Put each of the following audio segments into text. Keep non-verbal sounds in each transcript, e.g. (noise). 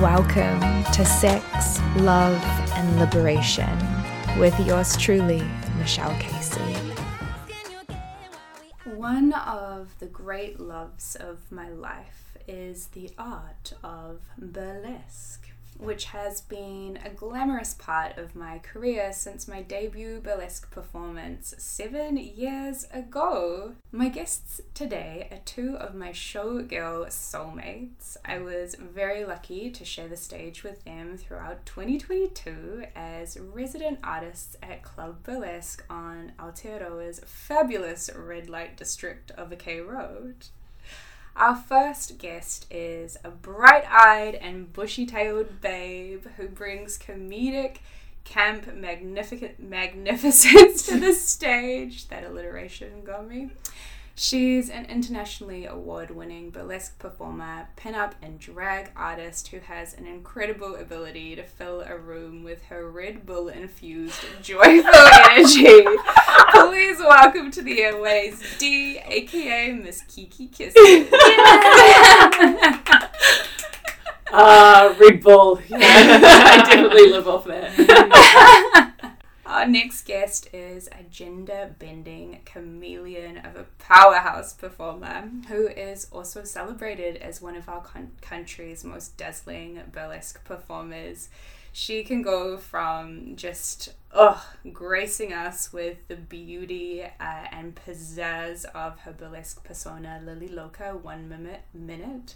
Welcome to Sex, Love, and Liberation with yours truly, Michelle Casey. One of the great loves of my life is the art of burlesque which has been a glamorous part of my career since my debut burlesque performance seven years ago. My guests today are two of my showgirl soulmates. I was very lucky to share the stage with them throughout 2022 as resident artists at Club Burlesque on Aotearoa's fabulous red light district of the K Road. Our first guest is a bright eyed and bushy tailed babe who brings comedic, camp, magnificent magnificence to the (laughs) stage. That alliteration got me. She's an internationally award winning burlesque performer, pin-up, and drag artist who has an incredible ability to fill a room with her Red Bull infused (laughs) joyful energy. (laughs) Please welcome to the airways D, aka Miss Kiki Kisses. Ah, (laughs) uh, Red Bull. Yeah, I definitely live off that. Our next guest is a gender bending chameleon of a powerhouse performer who is also celebrated as one of our con- country's most dazzling burlesque performers. She can go from just ugh, gracing us with the beauty uh, and pizzazz of her burlesque persona, Lilly Loca, one minute, minute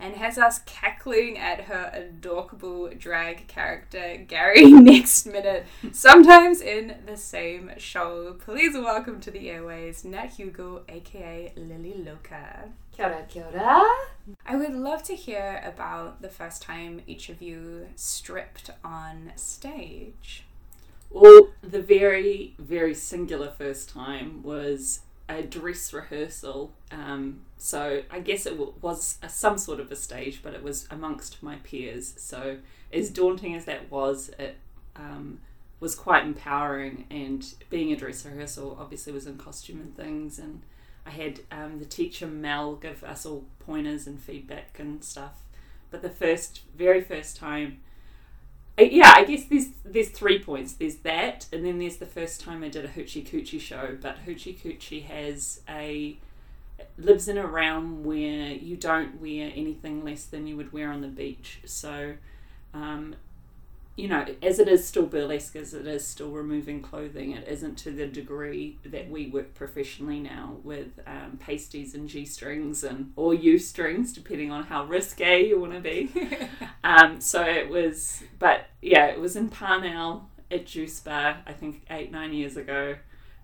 and has us cackling at her adorable drag character, Gary, (laughs) next minute, sometimes in the same show. Please welcome to the airways, Nat Hugill, aka Lilly Loca. Kia ora, kia ora. I would love to hear about the first time each of you stripped on stage. Well, the very, very singular first time was a dress rehearsal. Um, so I guess it w- was a, some sort of a stage, but it was amongst my peers. So as daunting as that was, it um, was quite empowering. And being a dress rehearsal, obviously, was in costume and things. And I had um, the teacher Mel give us all pointers and feedback and stuff. But the first, very first time yeah, I guess there's there's three points. There's that, and then there's the first time I did a hoochie coochie show. But hoochie coochie has a lives in a realm where you don't wear anything less than you would wear on the beach. So um, you know, as it is still burlesque, as it is still removing clothing, it isn't to the degree that we work professionally now with um, pasties and G strings and or U strings, depending on how risque you want to be. (laughs) um, so it was, but yeah, it was in Parnell at Juice Bar, I think eight, nine years ago.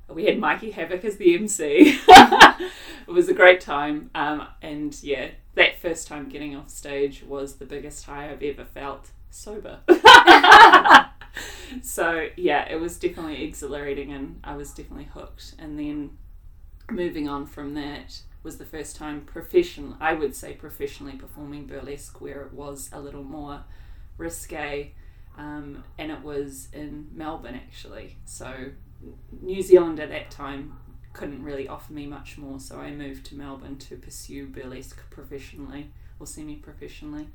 We had Mikey Havoc as the MC. (laughs) it was a great time. Um, and yeah, that first time getting off stage was the biggest high I've ever felt sober. (laughs) so yeah, it was definitely exhilarating and I was definitely hooked. And then moving on from that was the first time professional I would say professionally performing burlesque where it was a little more risque. Um, and it was in Melbourne actually. So New Zealand at that time couldn't really offer me much more, so I moved to Melbourne to pursue burlesque professionally or semi professionally.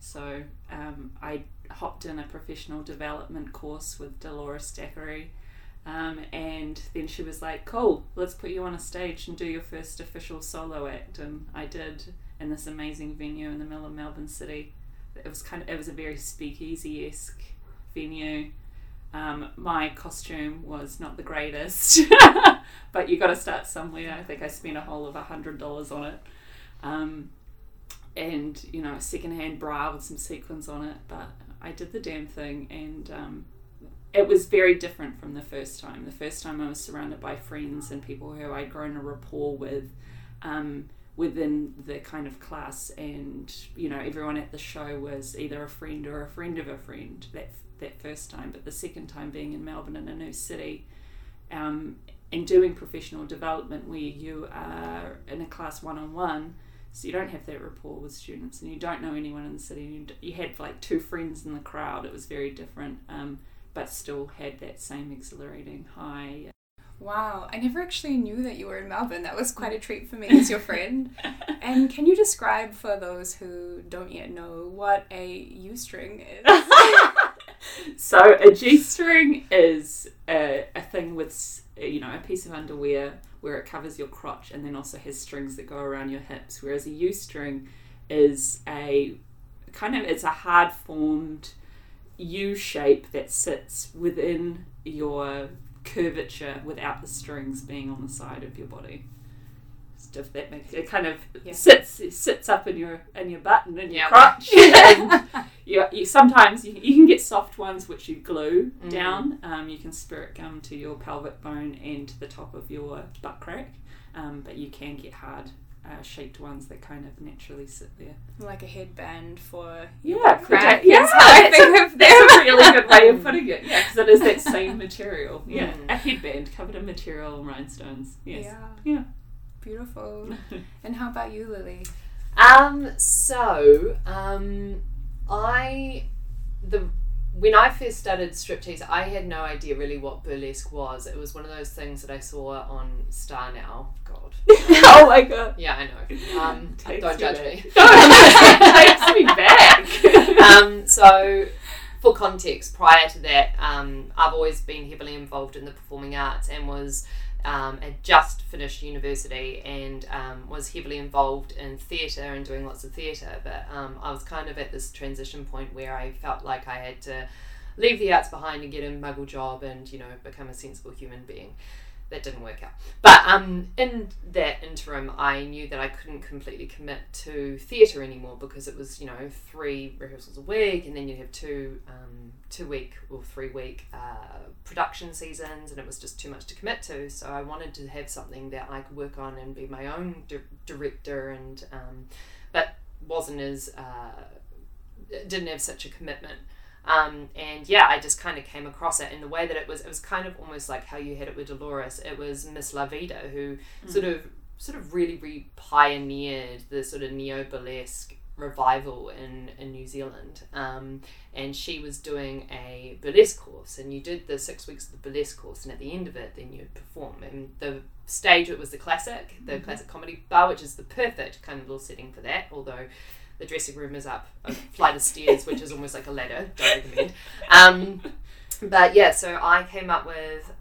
So um, I hopped in a professional development course with Dolores Daiquiri. Um, and then she was like, "Cool, let's put you on a stage and do your first official solo act." And I did in this amazing venue in the middle of Melbourne City. It was kind of it was a very speakeasy esque venue. Um, my costume was not the greatest, (laughs) but you got to start somewhere. I think I spent a whole of a hundred dollars on it. Um, and you know a secondhand bra with some sequins on it but i did the damn thing and um, it was very different from the first time. The first time i was surrounded by friends and people who i'd grown a rapport with um, within the kind of class and you know everyone at the show was either a friend or a friend of a friend that that first time but the second time being in melbourne in a new city um, and doing professional development where you are in a class one-on-one so you don't have that rapport with students, and you don't know anyone in the city. You, you had like two friends in the crowd. It was very different, um, but still had that same exhilarating high. Wow, I never actually knew that you were in Melbourne. That was quite a treat for me as your (laughs) friend. and can you describe for those who don't yet know what a U string is? (laughs) so a g-string is a, a thing with you know a piece of underwear where it covers your crotch and then also has strings that go around your hips whereas a u-string is a kind of it's a hard formed u shape that sits within your curvature without the strings being on the side of your body That makes it kind of Yeah. sits it sits up in your in your butt and in your Yeah. crotch (laughs) and you, you sometimes you, you can get soft ones which you glue Mm. down. Um, you can spirit gum to your pelvic bone and to the top of your butt crack, um, but you can get hard uh, shaped ones that kind of naturally sit there. like a headband for Yeah, crack. yeah, how I that's think of That's a really good way of putting it. Yeah, because it is that (laughs) same material. Yeah, Mm. a headband covered in material and rhinestones. Yes. Yeah. Yeah. Beautiful. (laughs) And how about you, Lilly? Um, so, um, I, the, when I first started striptease, I had no idea really what burlesque was. It was one of those things that I saw on Star Now. God. (laughs) oh my god. Yeah, I know. Um, (laughs) Takes don't me judge back. me. takes me back. um, so, for context, prior to that, um, I've always been heavily involved in the performing arts and was um, had just finished university and um, was heavily involved in theatre and doing lots of theatre. But um, I was kind of at this transition point where I felt like I had to leave the arts behind and get a muggle job and you know become a sensible human being. That didn't work out. But um, in that interim, I knew that I couldn't completely commit to theatre anymore because it was, you know, three rehearsals a week, and then you'd have two um, two week or three week uh, production seasons, and it was just too much to commit to. So I wanted to have something that I could work on and be my own di- director, and um, but wasn't as uh, didn't have such a commitment. Um, and yeah, I just kind of came across it in the way that it was. It was kind of almost like how you had it with Dolores. It was Miss La Vida who sort of sort of really, really pioneered the sort of neo burlesque revival in, in New Zealand. Um, and she was doing a burlesque course, and you did the six weeks of the burlesque course, and at the end of it, then you'd perform. And the stage it was the classic, the classic comedy bar, which is the perfect kind of little setting for that. Although the dressing room is up a flight of stairs, which is almost like a ladder. Don't recommend. Um, but yeah, so I came up with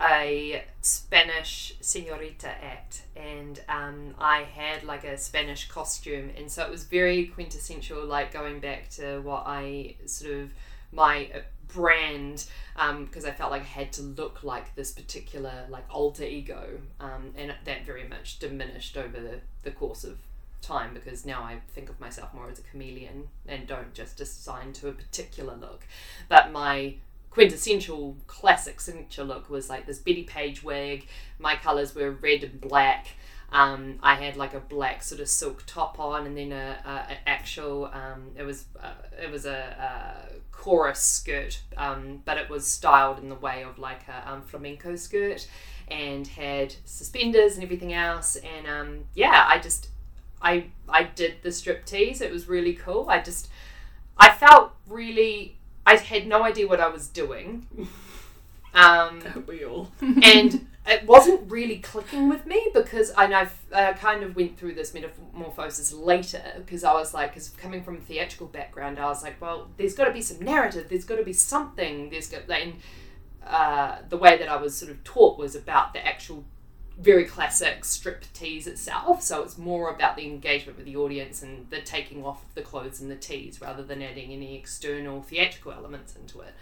a Spanish senorita act, and um, I had like a Spanish costume, and so it was very quintessential, like going back to what I sort of my uh, brand, because I felt like I had to look like this particular like alter ego, um, and that very much diminished over the, the course of time because now I think of myself more as a chameleon and don't just assign to a particular look. But my quintessential classic signature look was like this Bettie Page wig. My colours were red and black. Um, I had like a black sort of silk top on, and then a, a, a actual. Um, it was uh, it was a, a chorus skirt, um, but it was styled in the way of like a um, flamenco skirt, and had suspenders and everything else. And um, yeah, I just I I did the strip tease. It was really cool. I just I felt really I had no idea what I was doing. (laughs) Um, we all. and (laughs) it wasn't really clicking with me because I know I kind of went through this metamorphosis later because I was like, because coming from a theatrical background, I was like, well, there's got to be some narrative, there's got to be something, there's got, and uh, the way that I was sort of taught was about the actual very classic strip tease itself. So it's more about the engagement with the audience and the taking off of the clothes and the tees rather than adding any external theatrical elements into it.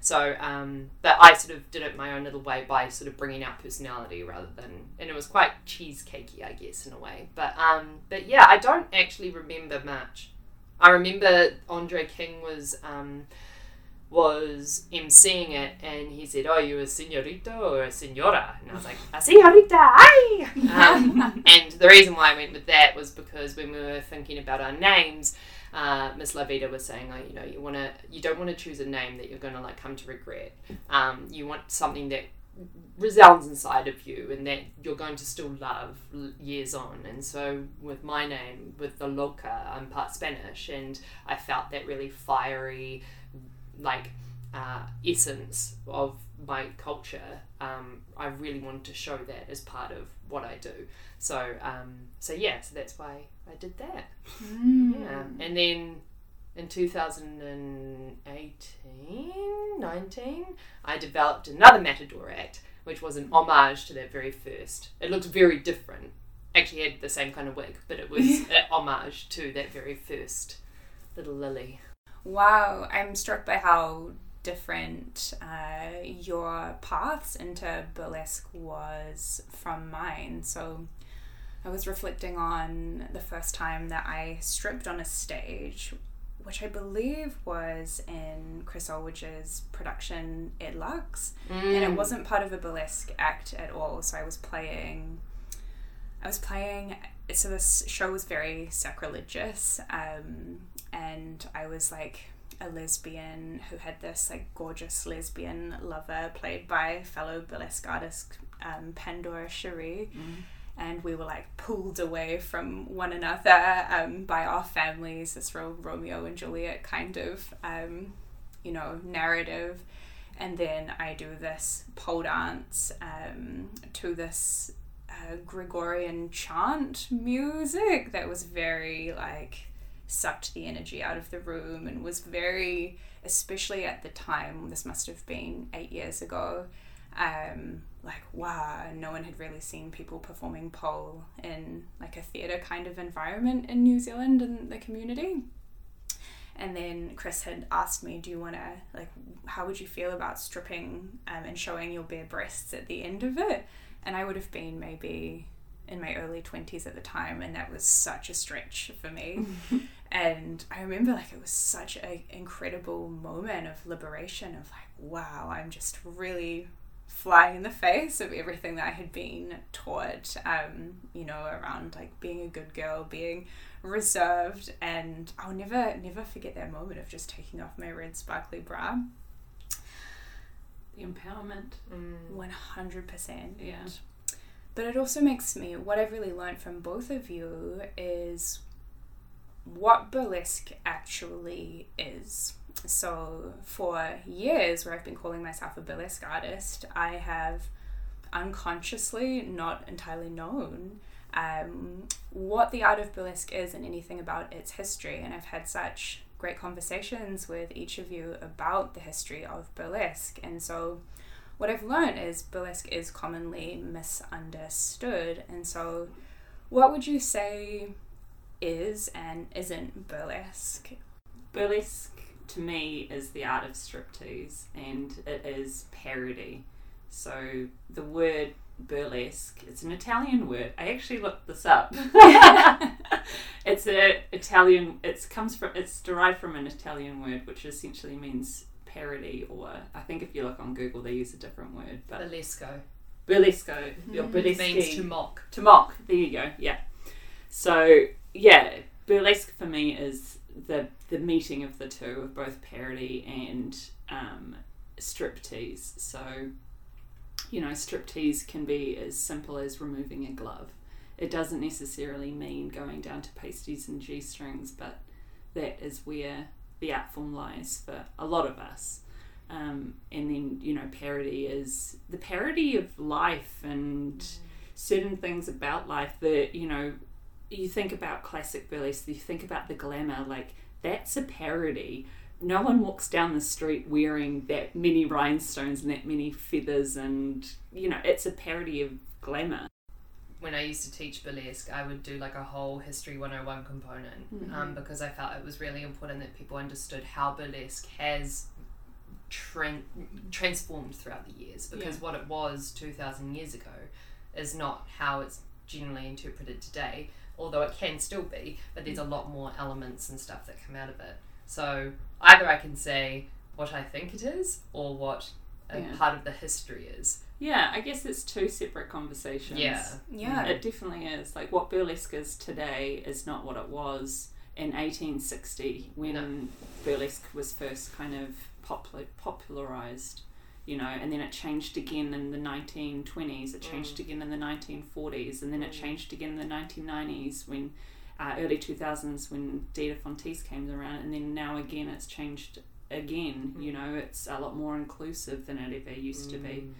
So, um, but I sort of did it my own little way by sort of bringing out personality rather than, and it was quite cheesecakey, I guess, in a way. But, um, but yeah, I don't actually remember much. I remember Andre King was, um, was emceeing it, and he said, "Oh, you a señorita or a señora?" And I was like, "A señorita, aye!" Um, (laughs) and the reason why I went with that was because when we were thinking about our names, uh, Miss La Vida was saying, "Oh, you know, you wanna, you don't want to choose a name that you're gonna like come to regret. Um, you want something that resounds inside of you and that you're going to still love years on. And so with my name, with the Loca, I'm part Spanish, and I felt that really fiery, like uh, essence of my culture, um, I really wanted to show that as part of what I do. So, um, so yeah, so that's why I did that. Yeah, and then in 2018, 19, I developed another Matador act, which was an homage to that very first. It looked very different. Actually, had the same kind of wig, but it was (laughs) an homage to that very first little Lilly. Wow, I'm struck by how different uh, your paths into burlesque was from mine. So I was reflecting on the first time that I stripped on a stage, which I believe was in Chris Olwich's production Ed Lux. And it wasn't part of a burlesque act at all. So I was playing, I was playing, so this show was very sacrilegious. Um, and I was like a lesbian who had this like gorgeous lesbian lover played by fellow burlesque artist um, Pandora Cherie. And we were like pulled away from one another um, by our families, this real Romeo and Juliet kind of, um, you know, narrative. And then I do this pole dance um, to this uh, Gregorian chant music that was very like sucked the energy out of the room and was very, especially at the time, this must have been eight years ago, um, like, wow, no one had really seen people performing pole in like a theatre kind of environment in New Zealand and the community. And then Chris had asked me, Do you want to, like, how would you feel about stripping um, and showing your bare breasts at the end of it? And I would have been maybe in my early 20s at the time, and that was such a stretch for me. (laughs) and I remember, like, it was such an incredible moment of liberation of, like, wow, I'm just really flying in the face of everything that I had been taught, um, you know, around like being a good girl, being reserved, and I'll never, never forget that moment of just taking off my red sparkly bra. The empowerment. One hundred percent. Yeah. But it also makes me what I've really learned from both of you is what burlesque actually is. So for years where I've been calling myself a burlesque artist, I have unconsciously not entirely known um, what the art of burlesque is and anything about its history. And I've had such great conversations with each of you about the history of burlesque. And so what I've learned is burlesque is commonly misunderstood. And so, what would you say is and isn't burlesque? Burlesque to me is the art of striptease and it is parody. So the word burlesque, it's an Italian word. I actually looked this up. (laughs) it's a Italian it comes from it's derived from an Italian word which essentially means parody or I think if you look on Google they use a different word. But Burlesco. burlesco or mm-hmm. It burlesque means to mock. to mock. There you go. Yeah. So yeah, burlesque for me is the the meeting of the two of both parody and um, striptease. So you know, striptease can be as simple as removing a glove. It doesn't necessarily mean going down to pasties and g strings, but that is where the art form lies for a lot of us. Um, and then you know, parody is the parody of life and certain things about life that you know you think about classic burlesque you think about the glamour like that's a parody. No one walks down the street wearing that many rhinestones and that many feathers and you know it's a parody of glamour. When I used to teach burlesque, I would do like a whole history 101 component um, because I felt it was really important that people understood how burlesque has tran- transformed throughout the years. Because Yeah. what it was 2,000 years ago is not how it's generally interpreted today, although it can still be, but there's a mm. lot more elements and stuff that come out of it. So either I can say what I think it is or what a Yeah. part of the history is. yeah i guess it's two separate conversations Yeah. Yeah. It definitely is. Like what burlesque is today is not what it was in 1860 when No. burlesque was first kind of popul- popularized, you know, and then it changed again in the 1920s, it changed again in the 1940s, and then it changed again in the 1990s when uh, early 2000s when Dita Von Teese came around, and then now again it's changed again. You know, it's a lot more inclusive than it ever used to be.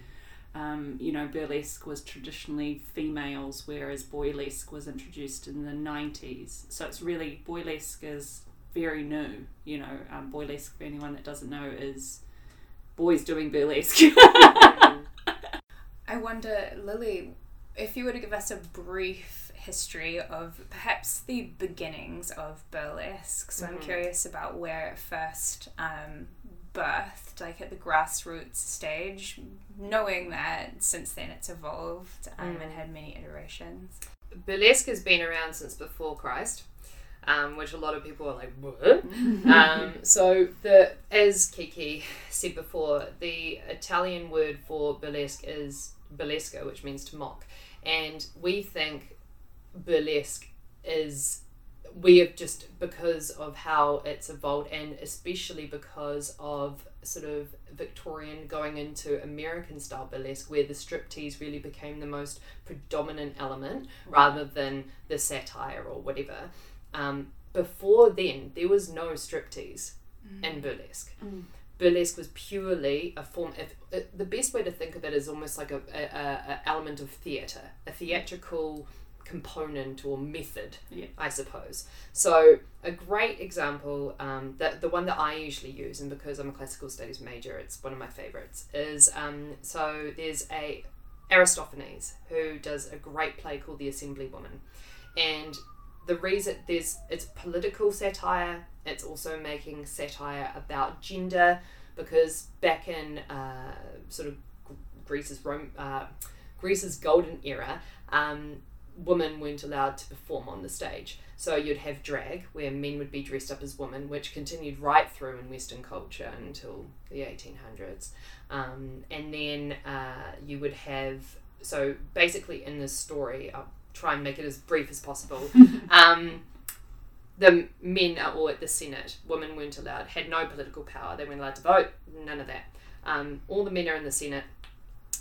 Um, you know, burlesque was traditionally females, whereas boylesque was introduced in the 90s. So it's really, boylesque is very new. You know, um, boylesque, for anyone that doesn't know, is boys doing burlesque. (laughs) I wonder, Lilly, if you were to give us a brief history of perhaps the beginnings of burlesque. So I'm Mhm. curious about where it first um, birthed, like at the grassroots stage, knowing that since then it's evolved um, and Mm. had many iterations. Burlesque has been around since before Christ, um, which a lot of people are like, what? (laughs) um, so the as Kiki said before, the Italian word for burlesque is burlesco, which means to mock, and we think burlesque is we have just because of how it's evolved and especially because of sort of Victorian going into American style burlesque where the striptease really became the most predominant element rather than the satire or whatever. Um, before then, there was no striptease in burlesque. Mm. Burlesque was purely a form. If, uh, the best way to think of it is almost like a, a, a, element of theatre, a theatrical component or method, Yeah. I suppose. So a great example, um, that the one that I usually use, and because I'm a classical studies major, it's one of my favourites. Is um, so there's a Aristophanes who does a great play called The Assembly Woman, and the reason there's it's political satire. It's also making satire about gender because back in uh, sort of Greece's Rome, uh, Greece's golden era, um, women weren't allowed to perform on the stage. So you'd have drag, where men would be dressed up as women, which continued right through in Western culture until the 1800s. Um, and then uh, you would have, so basically in this story, try and make it as brief as possible. (laughs) um, the men are all at the Senate. Women weren't allowed, had no political power. They weren't allowed to vote, none of that. Um, all the men are in the Senate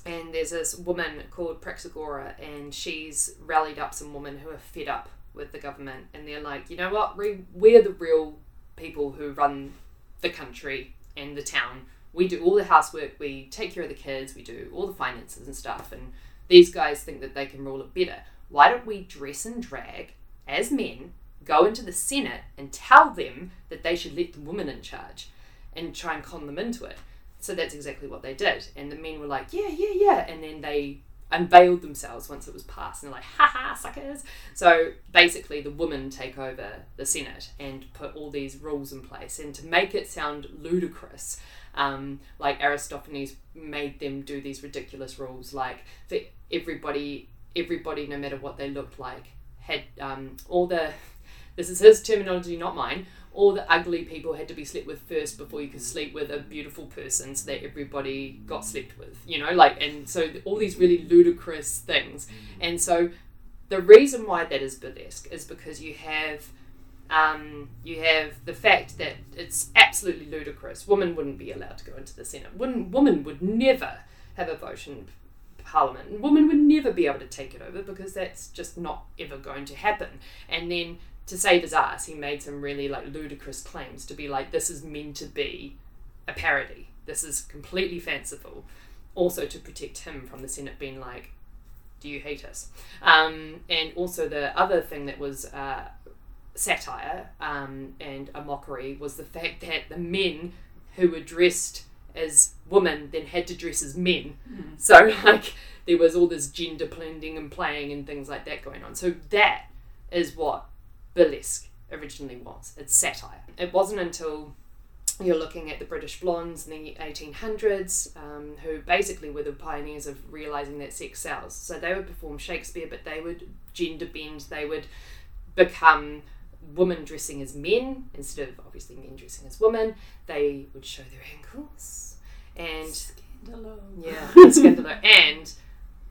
and there's this woman called Praxagora, and she's rallied up some women who are fed up with the government, and they're like, you know what, we, we're the real people who run the country and the town. We do all the housework, we take care of the kids, we do all the finances and stuff, and these guys think that they can rule it better. Why don't we dress and drag as men, go into the Senate, and tell them that they should let the woman in charge and try and con them into it? So that's exactly what they did. And the men were like, yeah, yeah, yeah. And then they unveiled themselves once it was passed and they're like, ha ha, suckers. So basically, the women take over the Senate and put all these rules in place. And to make it sound ludicrous, um, like Aristophanes made them do these ridiculous rules, like for everybody, everybody, no matter what they looked like, had um, all the, (laughs) this is his terminology, not mine, all the ugly people had to be slept with first before you could sleep with a beautiful person so that everybody got slept with you know like and so all these really ludicrous things. And so the reason why that is burlesque is because you have um, you have the fact that it's absolutely ludicrous. Women wouldn't be allowed to go into the senate. Women, women would never have a vote in parliament and women would never be able to take it over because that's just not ever going to happen and then to save his ass, he made some really like ludicrous claims to be like, this is meant to be a parody. This is completely fanciful. Also to protect him from the Senate being like, do you hate us? Um, and also the other thing that was uh, satire um, and a mockery was the fact that the men who were dressed as women then had to dress as men. So (laughs) like there was all this gender blending and playing and things like that going on. So that is what burlesque originally was. It's satire. It wasn't until you're looking at the British blondes in the 1800s, um, who basically were the pioneers of realizing that sex sells. So they would perform Shakespeare, but they would gender bend. They would become women dressing as men instead of obviously men dressing as women. They would show their ankles and Scandalo. yeah, scandalo. (laughs) And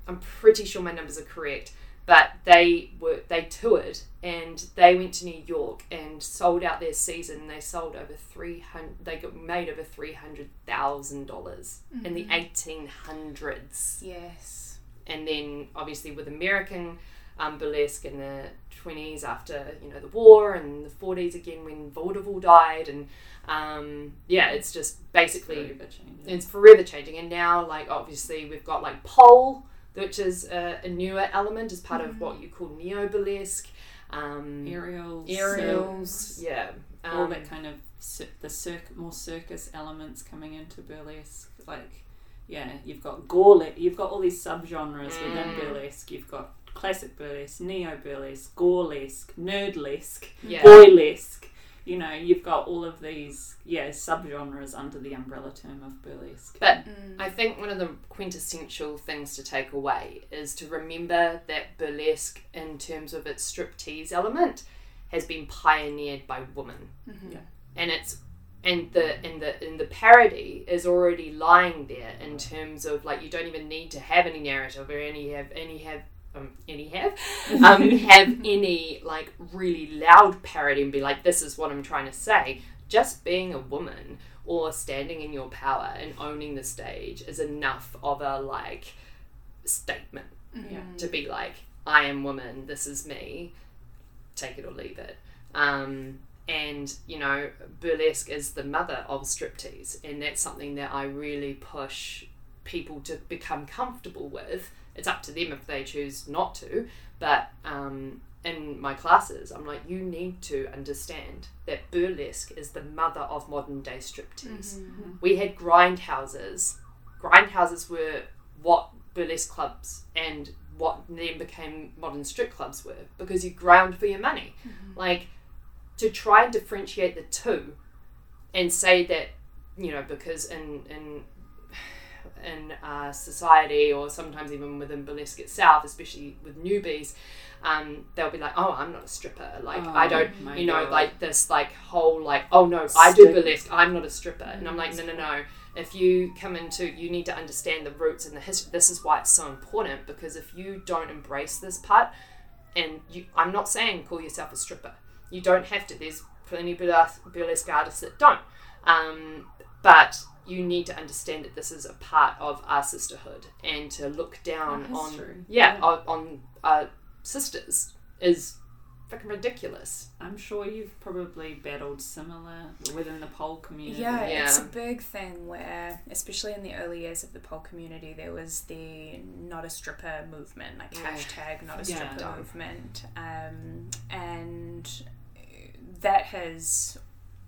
I'm pretty sure my numbers are correct, but they were they toured and they went to New York and sold out their season. They sold over three hundred. They got made over three hundred thousand dollars in the eighteen hundreds. Yes. And then obviously with American um, burlesque and the 20s after you know the war and the 40s again when vaudeville died and um, yeah it's just basically Forever changing. it's forever changing and now like obviously we've got like pole which is a, a newer element as part of what you call neo burlesque um, aerials, aerials silks, yeah all um, that kind of the circ- more circus elements coming into burlesque. Like, yeah, you've got gore. You've got all these subgenres within Mm. burlesque. You've got classic burlesque, neo burlesque, gorelesque, nerdlesque, yeah boylesque. You know, you've got all of these yeah subgenres under the umbrella term of burlesque. but Mm. I think one of the quintessential things to take away is to remember that burlesque, in terms of its striptease element, has been pioneered by women, Mhm. Yeah. and it's and the and the and the parody is already lying there in terms of like you don't even need to have any narrative or any have any have um, any have um, have any like really loud parody and be like this is what I'm trying to say. Just being a woman or standing in your power and owning the stage is enough of a like statement Yeah. to be like, I am woman, this is me, take it or leave it. Um, and, you know, burlesque is the mother of striptease, and that's something that I really push people to become comfortable with. It's up to them if they choose not to, but um, in my classes, I'm like, you need to understand that burlesque is the mother of modern day striptease mm-hmm, mm-hmm. we had grindhouses. Grindhouses were what burlesque clubs and what then became modern strip clubs were because you ground for your money. Mm-hmm. Like to try and differentiate the two and say that you know because in in in uh, society or sometimes even within burlesque itself, especially with newbies, um, they'll be like, "Oh, I'm not a stripper. Like I Oh, don't, you know, God. like this like whole like, oh no, I do burlesque. I'm not a stripper." And I'm like, "No, no, no. If you come into, you need to understand the roots and the history. This is why it's so important because if you don't embrace this part, and you, I'm not saying call yourself a stripper. You don't have to. There's plenty of burlesque, burlesque artists that don't. Um, but you need to understand that this is a part of our sisterhood and to look down on yeah, Yeah. on, on uh, sisters is freaking ridiculous. I'm sure you've probably battled similar within the pole community. Yeah, it's a big thing where, especially in the early years of the pole community, there was the not a stripper movement, like Yeah. hashtag not a Yeah. stripper movement. Um, and that has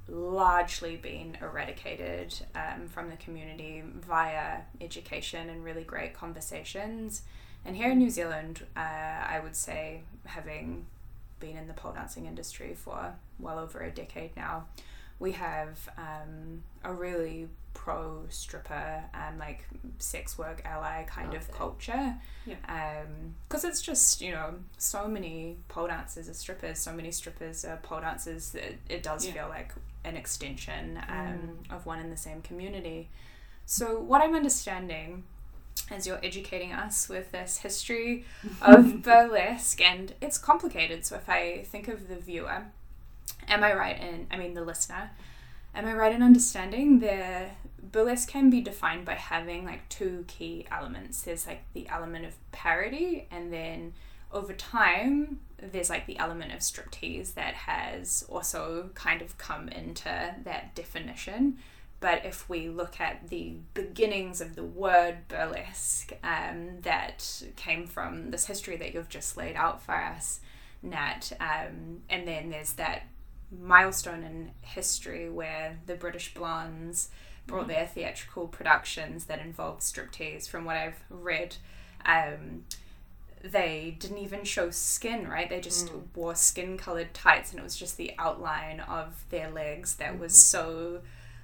largely been eradicated um, from the community via education and really great conversations. And here in New Zealand, uh, I would say, having been in the pole dancing industry for well over a decade now, we have um, a really pro stripper and like sex work ally kind Love of that. culture. Yeah. Because it's just, you know, so many pole dancers are strippers, so many strippers are pole dancers that it does Yeah. feel like an extension um, of one in the same community. So, what I'm understanding as you're educating us with this history (laughs) of burlesque, and it's complicated. So, if I think of the viewer, am I right in, I mean, the listener, am I right in understanding the burlesque can be defined by having like two key elements? There's like the element of parody, and then over time, there's like the element of striptease that has also kind of come into that definition. But if we look at the beginnings of the word burlesque, um, that came from this history that you've just laid out for us, Nat, um, and then there's that milestone in history where the British Blondes brought mm-hmm. their theatrical productions that involved striptease, from what I've read. Um, they didn't even show skin, right? They just mm. wore skin colored tights, and it was just the outline of their legs that was mm-hmm. so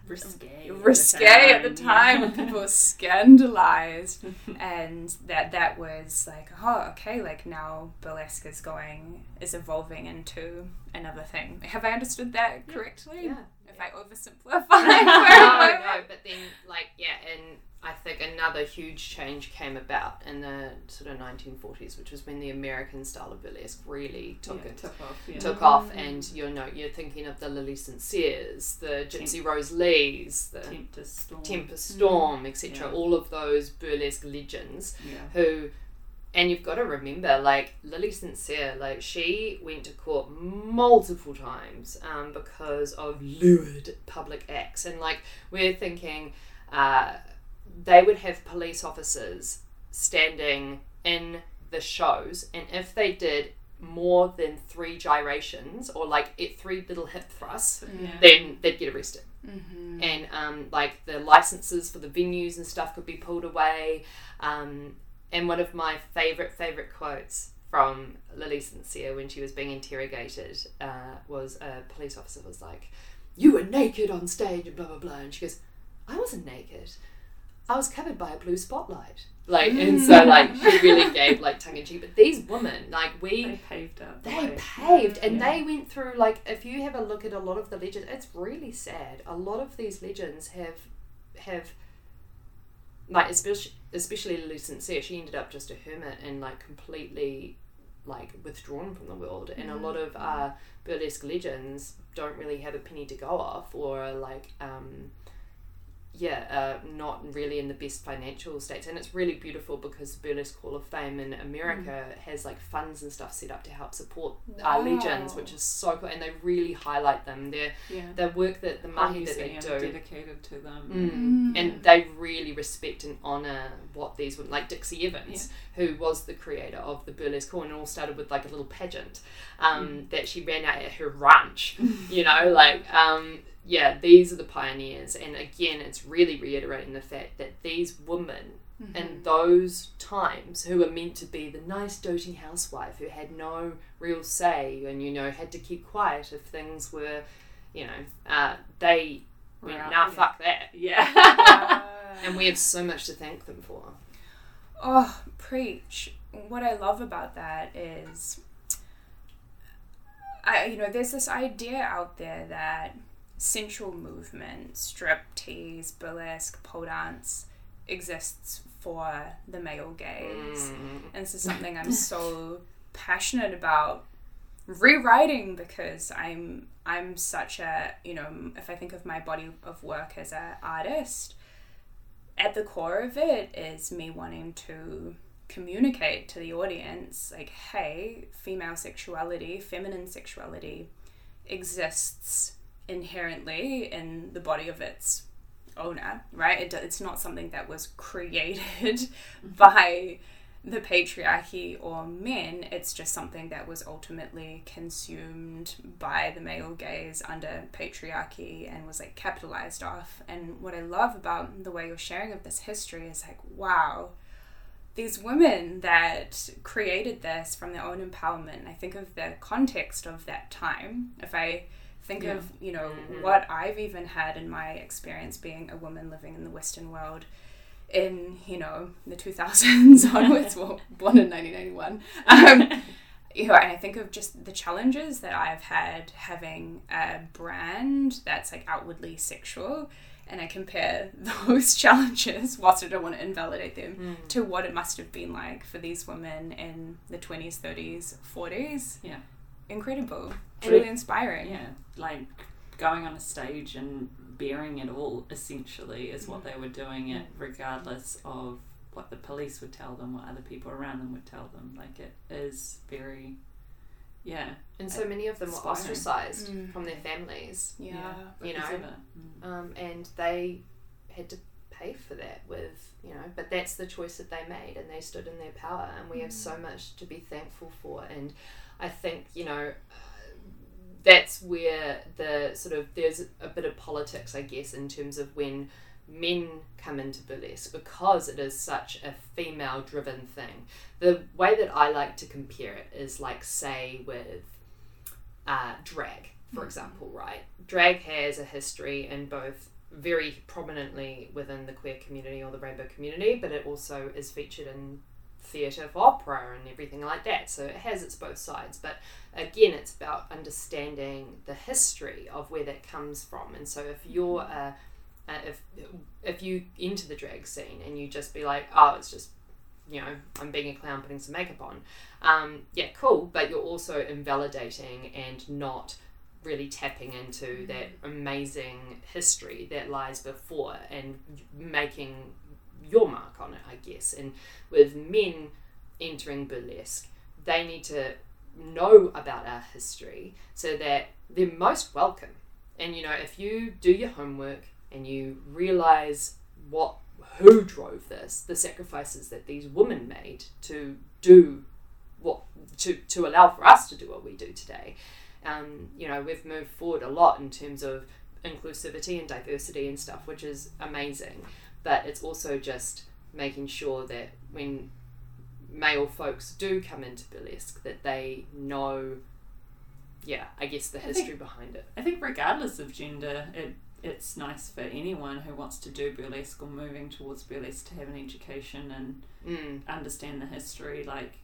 risque. risque at the time. yeah. People were scandalized, (laughs) and that that was like, oh, okay, like now burlesque is going is evolving into another thing. Have I understood that correctly? Yeah. If I oversimplify, (laughs) (laughs) no, no, but then like yeah, and I think another huge change came about in the sort of 1940s, which was when the American style of burlesque really took Yeah, it. took off. Yeah. Took off, and you know you're thinking of the Lili St. Cyrs, the Gypsy Rose Lees, the Tempest Storm. Tempest Storm, etc. Yeah. All of those burlesque legends Yeah. who and you've got to remember, like Lili St. Cyr, like she went to court multiple times um, because of lurid public acts, and like we're thinking, uh, they would have police officers standing in the shows, and if they did more than three gyrations or like it, three little hip thrusts, Yeah. then they'd get arrested Mm-hmm. and um, like the licenses for the venues and stuff could be pulled away. Um, and one of my favorite favorite quotes from Lili St. Cyr when she was being interrogated uh, was a police officer was like, "You were naked on stage and blah blah blah," and she goes, "I wasn't naked. I was covered by a blue spotlight." Like, and so like she really gave like tongue in cheek. But these women, like we They paved up. they way. paved and Yeah. they went through like if you have a look at a lot of the legends it's really sad a lot of these legends have have like especially especially Lili St. Cyr she ended up just a hermit and like completely like withdrawn from the world and a lot of uh, burlesque legends don't really have a penny to go off or like um yeah, uh, not really in the best financial states, and it's really beautiful because Burlesque Hall of Fame in America has like funds and stuff set up to help support our legends, which is so cool, and they really highlight them. Their Yeah. the work that the Whole mahi that they do, dedicated to them. Mm. and they really respect and honor what these women like Dixie Evans, who was the creator of the burlesque hall, and it all started with like a little pageant um, that she ran out at her ranch. (laughs) you know, like um, yeah, these are the pioneers, and again, it's really reiterating the fact that these women. In those times, who were meant to be the nice doting housewife who had no real say and you know had to keep quiet if things were, you know, uh, they went, Right, nah, yeah. fuck that. (laughs) Yeah. And we have so much to thank them for. Oh, preach. What I love about that is I you know, there's this idea out there that sensual movement, strip tease, burlesque, pole dance exists for the male gaze. Mm. And this is something I'm so passionate about rewriting because I'm I'm such a you know if I think of my body of work as an artist, at the core of it is me wanting to communicate to the audience like hey female sexuality feminine sexuality exists inherently in the body of its owner right? It, it's not something that was created (laughs) by the patriarchy or men. It's just something that was ultimately consumed by the male gaze under patriarchy and was like capitalized off. And what i love about the way you're sharing of this history is like wow these women that created this from their own empowerment i think of the context of that time. If i think Yeah. of you know Mhm. what i've even had in my experience being a woman living in the western world in you know the 2000s (laughs) onwards well born in 1991 um, (laughs) you know and i think of just the challenges that i've had having a brand that's like outwardly sexual and i compare (laughs) those challenges whilst i don't want to invalidate them to what it must have been like for these women in the 20s 30s 40s Yeah. incredible And really inspiring yeah, like going on a stage and bearing it all essentially is what they were doing it regardless of what the police would tell them, what other people around them would tell them. Like it is very, yeah, And so many of them were ostracized Mm. from their families. yeah, You know. Mm. Um, and they had to pay for that with, you know, but that's the choice that they made and they stood in their power. And we have so much to be thankful for. And I think, you know, that's where the sort of there's a bit of politics, I guess, in terms of when men come into burlesque because it is such a female driven thing. The way that I like to compare it is like, say, with uh, drag, for example, right? Drag has a history in both very prominently within the queer community or the rainbow community, but it also is featured in theatre for opera and everything like that. So it has its both sides. But again, it's about understanding the history of where that comes from. And so if you're a, uh, if if you enter the drag scene and you just be like, oh, it's just you know, I'm being a clown putting some makeup on. Um, yeah, cool, but you're also invalidating and not really tapping into that amazing history that lies before and making your mark on it, I guess. And with men entering burlesque, they need to know about our history so that they're most welcome. And you know, if you do your homework and you realize what who drove this, the sacrifices that these women made to do what to to allow for us to do what we do today. Um, you know, we've moved forward a lot in terms of inclusivity and diversity and stuff, which is amazing. But it's also just making sure that when male folks do come into burlesque, that they know, yeah, I guess the history think- behind it. I think regardless of gender, it it's nice for anyone who wants to do burlesque or moving towards burlesque to have an education and Mm. understand the history. Like,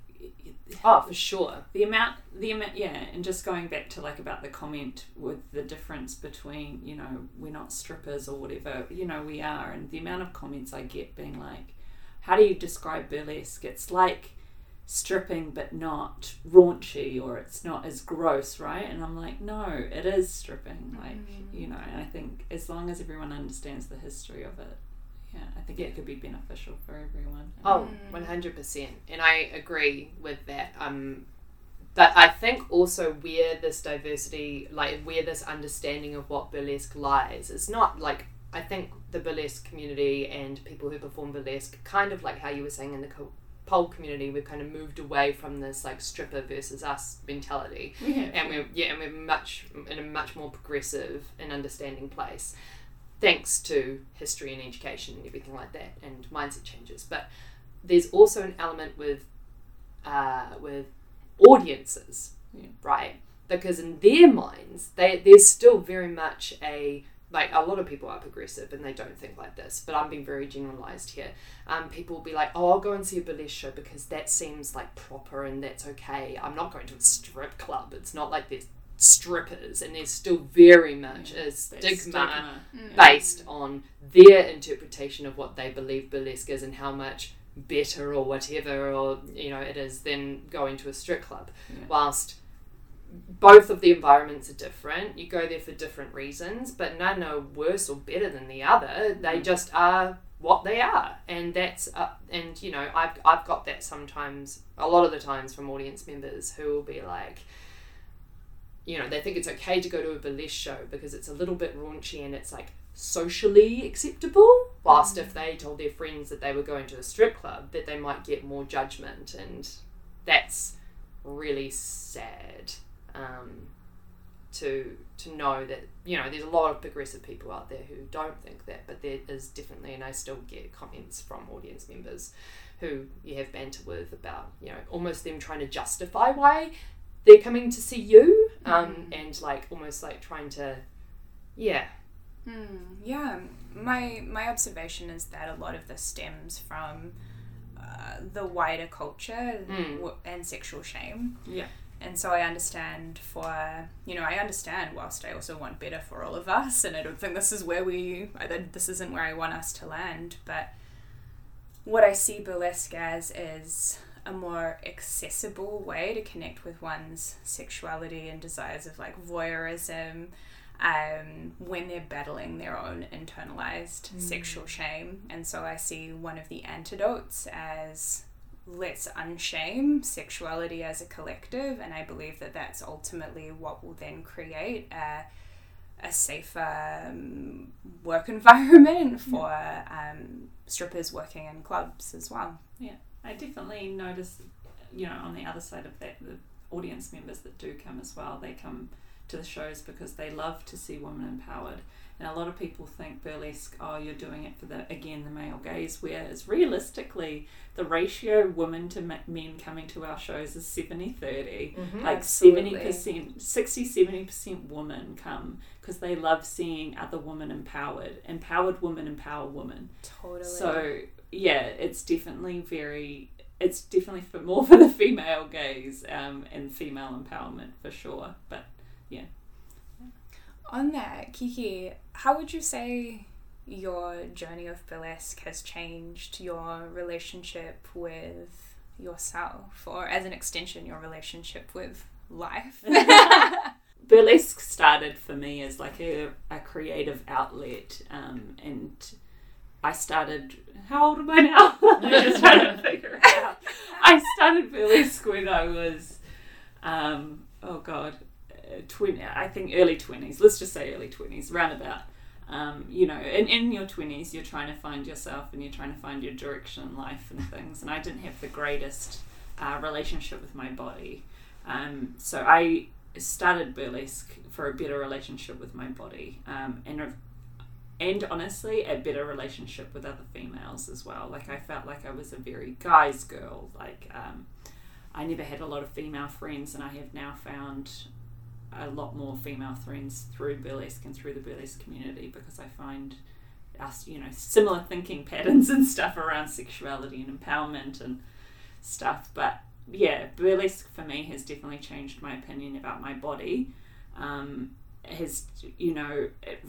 Oh, for sure. the amount, the amount, yeah, and just going back to like about the comment with the difference between you know we're not strippers or whatever, you know we are, and the amount of comments I get being like, how do you describe burlesque? It's like stripping but not raunchy or it's not as gross right and i'm like no it is stripping like mm. you know and i think as long as everyone understands the history of it yeah i think Yeah. it could be beneficial for everyone Oh, 100%. And I agree with that. Um, but I think also where this diversity, like where this understanding of what burlesque lies, it's not like, I think the burlesque community and people who perform burlesque, kind of like how you were saying in the co- pole community, we've kind of moved away from this like stripper versus us mentality yeah and we're yeah, and we're much in a much more progressive and understanding place, thanks to history and education and everything like that, and mindset changes. But there's also an element with uh, with audiences, Yeah. right? Because in their minds, they there's still very much a like a lot of people are progressive and they don't think like this, but I'm being very generalized here. Um, people will be like, "Oh, I'll go and see a burlesque show because that seems like proper and that's okay. I'm not going to a strip club. It's not like there's strippers, and there's still very much a That stigma, yeah. based on their interpretation of what they believe burlesque is and how much better or whatever or you know it is than going to a strip club. Yeah. Whilst both of the environments are different. You go there for different reasons, but none are worse or better than the other. They just are what they are, and that's uh, and you know I've I've got that sometimes a lot of the times from audience members who will be like. You know, they think it's okay to go to a burlesque show because it's a little bit raunchy and it's like socially acceptable. Whilst if they told their friends that they were going to a strip club, that they might get more judgment, and that's really sad um, to to know that you know there's a lot of progressive people out there who don't think that, but there is definitely, and I still get comments from audience members who you have banter with about you know almost them trying to justify why they're coming to see you, um, and like almost like trying to, yeah, Mm, yeah, my my observation is that a lot of this stems from uh, the wider culture Mm. and sexual shame. Yeah. And so I understand for you know I understand whilst I also want better for all of us, and I don't think this is where we either this isn't where I want us to land, but what I see burlesque as is a more accessible way to connect with one's sexuality and desires of like voyeurism um, when they're battling their own internalized sexual shame. And so I see one of the antidotes as let's unshame sexuality as a collective. And I believe that that's ultimately what will then create a, a safer um, work (laughs) environment for um, strippers working in clubs as well. I definitely notice, you know, on the other side of that, the audience members that do come as well, they come to the shows because they love to see women empowered. And a lot of people think burlesque, oh, you're doing it for the, again, the male gaze, whereas realistically, the ratio women to men coming to our shows is 70 30. Mm-hmm, like Absolutely. 70%, 60 70% women come because they love seeing other women empowered. Empowered women empower women. Totally. So yeah, it's definitely very. It's definitely for more for the female gaze um, and female empowerment for sure. But yeah. On that, Kiki, how would you say your journey of burlesque has changed your relationship with yourself, or as an extension, your relationship with life? (laughs) burlesque started for me as like a, a creative outlet um, and I started. How old am I now? (laughs) I'm (laughs) just trying to figure it out. I started burlesque when I was, um, oh god, uh, twenty. I think early twenties. Let's just say early twenties, roundabout. Um, you know, in, in your twenties, you're trying to find yourself and you're trying to find your direction in life and things. And I didn't have the greatest uh, relationship with my body, um, so I started burlesque for a better relationship with my body, um, and and honestly, a better relationship with other females as well. Like I felt like I was a very guy's girl. Like um, I never had a lot of female friends, and I have now found a lot more female friends through burlesque and through the burlesque community because I find us, you know, similar thinking (laughs) patterns and stuff around sexuality and empowerment and stuff. But yeah, burlesque for me has definitely changed my opinion about my body. Um, has you know, it,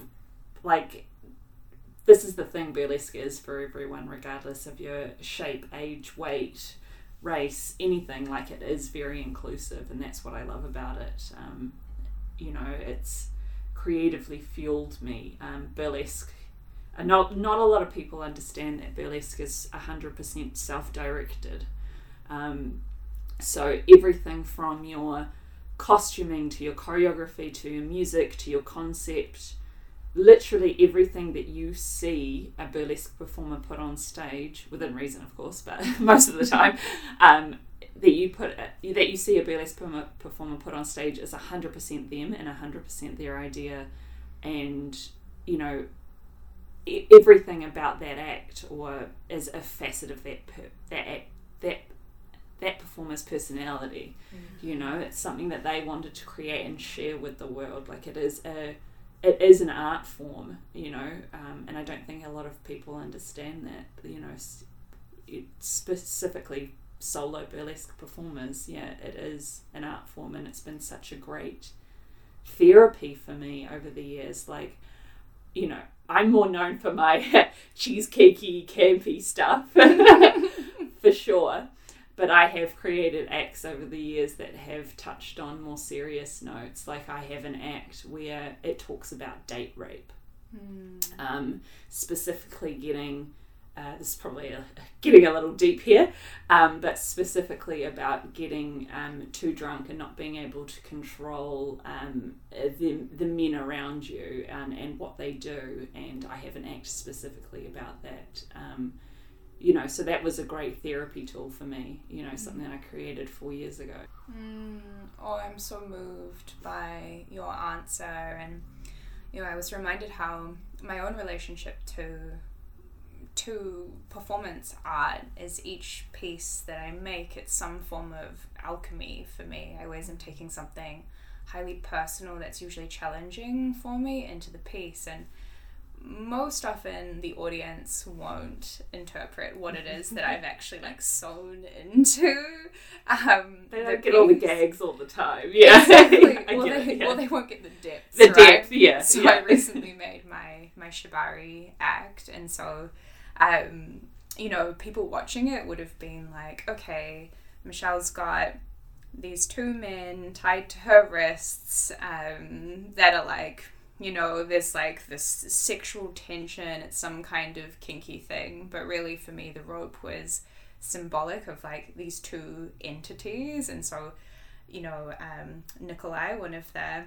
like this is the thing burlesque is for everyone, regardless of your shape, age, weight, race, anything. Like it is very inclusive, and that's what I love about it. Um, you know, it's creatively fueled me. Um, burlesque. Uh, not not a lot of people understand that burlesque is hundred percent self directed. Um, so everything from your costuming to your choreography to your music to your concept, literally everything that you see a burlesque performer put on stage, within reason, of course, but (laughs) most of the time, (laughs) um, that you put that you see a burlesque performer put on stage is hundred percent them and hundred percent their idea, and you know everything about that act or is a facet of that per, that act, that that performer's personality. Mm. You know, it's something that they wanted to create and share with the world. Like it is a, it is an art form. You know, um, and I don't think a lot of people understand that. You know, specifically solo burlesque performers. Yeah, it is an art form, and it's been such a great therapy for me over the years. Like, you know, I'm more known for my (laughs) cheesecakey, campy stuff, (laughs) for sure but I have created acts over the years that have touched on more serious notes. Like I have an act where it talks about date rape, mm. um, specifically getting. Uh, this is probably a, (laughs) getting a little deep here, um, but specifically about getting um, too drunk and not being able to control um, the, the men around you and, and what they do. And I have an act specifically about that. You know, so that was a great therapy tool for me, you know, something I created four years ago. Mm, oh, I'm so moved by your answer. And, you know, I was reminded how my own relationship to to performance art is each piece that I make, it's some form of alchemy for me. I always am taking something highly personal that's usually challenging for me into the piece. And most often the audience won't interpret what it is that I've actually like sewn into. Um, they don't the get all the gags all the time. Yeah, exactly. (laughs) well, they, it, yeah. well, they won't get the depth. The right? depth, yeah. So yeah. I (laughs) recently made my my shibari act, and so, um, you know, people watching it would have been like, okay, Michelle's got these two men tied to her wrists um, that are like you know, there's like this sexual tension, it's some kind of kinky thing, but really for me, the rope was symbolic of like these two entities. And so, you know, um, Nikolai, one of the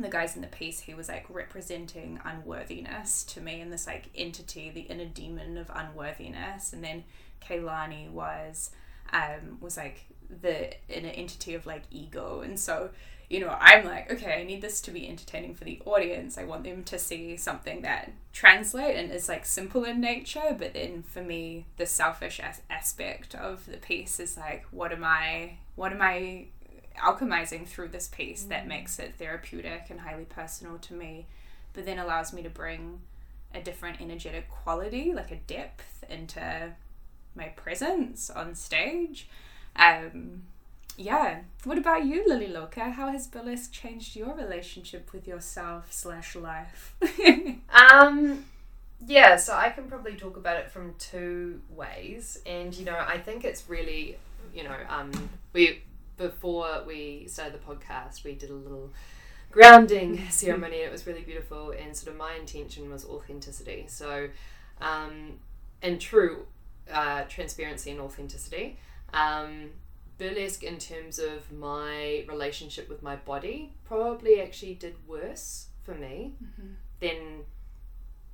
the guys in the piece, he was like representing unworthiness to me and this like entity, the inner demon of unworthiness. And then Kaylani was um was like the inner entity of like ego. And so you know, I'm like, okay, I need this to be entertaining for the audience. I want them to see something that translate and is like simple in nature. But then for me, the selfish as- aspect of the piece is like, what am I, what am I alchemizing through this piece mm. that makes it therapeutic and highly personal to me, but then allows me to bring a different energetic quality, like a depth into my presence on stage. Um, yeah. What about you, Lilly Loca? How has burlesque changed your relationship with yourself slash life? (laughs) um, yeah. So I can probably talk about it from two ways, and you know, I think it's really, you know, um, we before we started the podcast, we did a little grounding ceremony. And it was really beautiful, and sort of my intention was authenticity. So Um, and true uh, transparency and authenticity. Um, burlesque, in terms of my relationship with my body, probably actually did worse for me than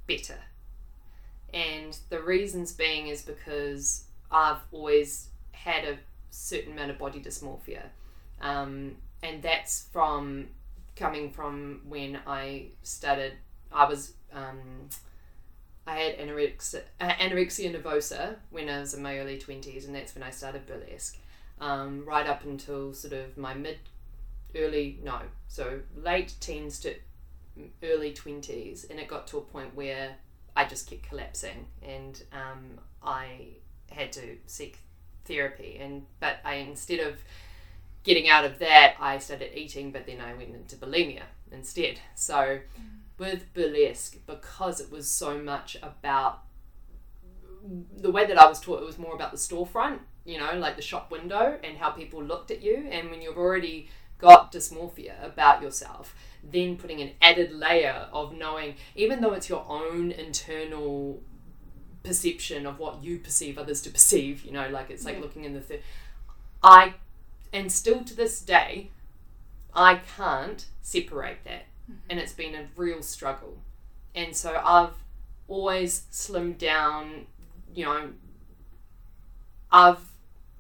better. And the reasons being is because I've always had a certain amount of body dysmorphia. Um, and that's from coming from when I started, I was, um, I had anorexia, uh, anorexia nervosa when I was in my early 20s, and that's when I started burlesque. Um, right up until sort of my mid, early, no, so late teens to early 20s, and it got to a point where I just kept collapsing, and um, I had to seek therapy. And but I instead of getting out of that, I started eating, but then I went into bulimia instead. So with burlesque, because it was so much about the way that I was taught, it was more about the storefront, you know, like the shop window and how people looked at you. And when you've already got dysmorphia about yourself, then putting an added layer of knowing, even though it's your own internal perception of what you perceive others to perceive, you know, like it's like Yeah. looking in the third. I, and still to this day, I can't separate that. Mm-hmm. And it's been a real struggle. And so I've always slimmed down, you know, I've,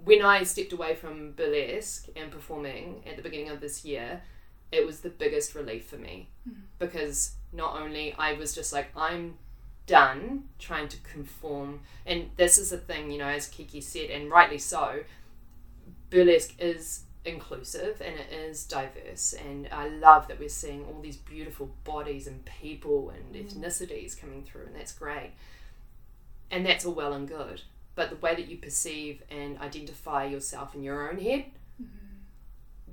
when I stepped away from burlesque and performing at the beginning of this year, it was the biggest relief for me. Mm-hmm. Because not only I was just like, I'm done trying to conform, and this is the thing, you know, as Kiki said, and rightly so, burlesque is inclusive and it is diverse. And I love that we're seeing all these beautiful bodies and people and mm-hmm. ethnicities coming through and that's great. And that's all well and good but the way that you perceive and identify yourself in your own head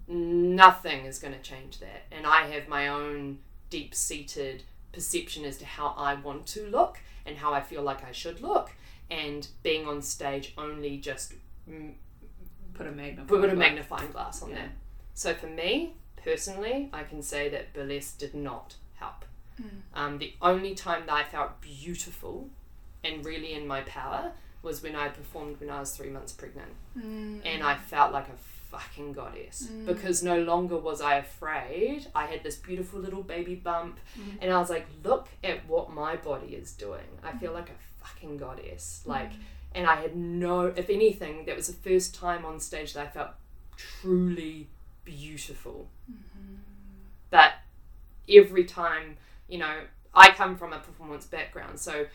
nothing is going to change that and I have my own deep-seated perception as to how I want to look and how I feel like I should look and being on stage only just mm, Put a magnifying. put a glass. magnifying glass on Yeah. that. So for me personally, I can say that burlesque did not help. Um, the only time that I felt beautiful and really in my power was when I performed when I was three months pregnant, mm. and I felt like a fucking goddess. Mm. Because no longer was I afraid. I had this beautiful little baby bump, mm. and I was like, look at what my body is doing. I feel like a fucking goddess, like. And I had no, if anything, that was the first time on stage that I felt truly beautiful. Mm-hmm. But every time, you know, I come from a performance background, so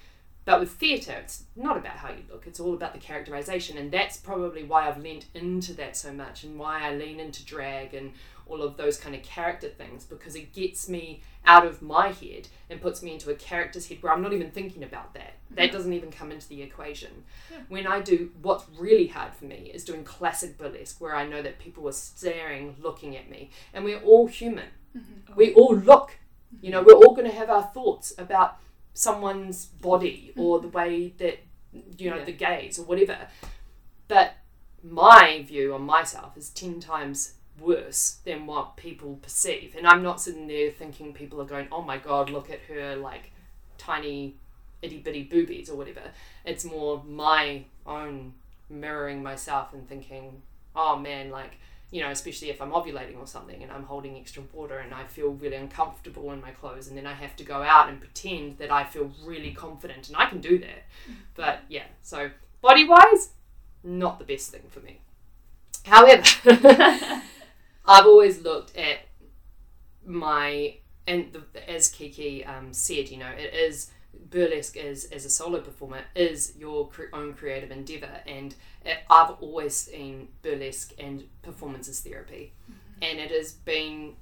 but with theatre, it's not about how you look, it's all about the characterization, and that's probably why I've leaned into that so much and why I lean into drag and all of those kind of character things because it gets me out of my head and puts me into a character's head where I'm not even thinking about that. That mm-hmm. doesn't even come into the equation. When I do what's really hard for me is doing classic burlesque where I know that people are staring, looking at me, and we're all human. Mm-hmm. We all look. You know, we're all going to have our thoughts about someone's body mm. or the way that you know Yeah. the gaze or whatever. But my view on myself is ten times worse than what people perceive. And I'm not sitting there thinking people are going, Oh my god, look at her like tiny itty bitty boobies or whatever. It's more my own mirroring myself and thinking, Oh man, like you know, especially if I'm ovulating or something and I'm holding extra water and I feel really uncomfortable in my clothes and then I have to go out and pretend that I feel really confident and I can do that. (laughs) But yeah, so body wise, not the best thing for me. However, (laughs) I've always looked at my and the, as Kiki um, said, you know, it is burlesque is as a solo performer is your cre- own creative endeavor, and it, I've always seen burlesque and performance as therapy, and it has been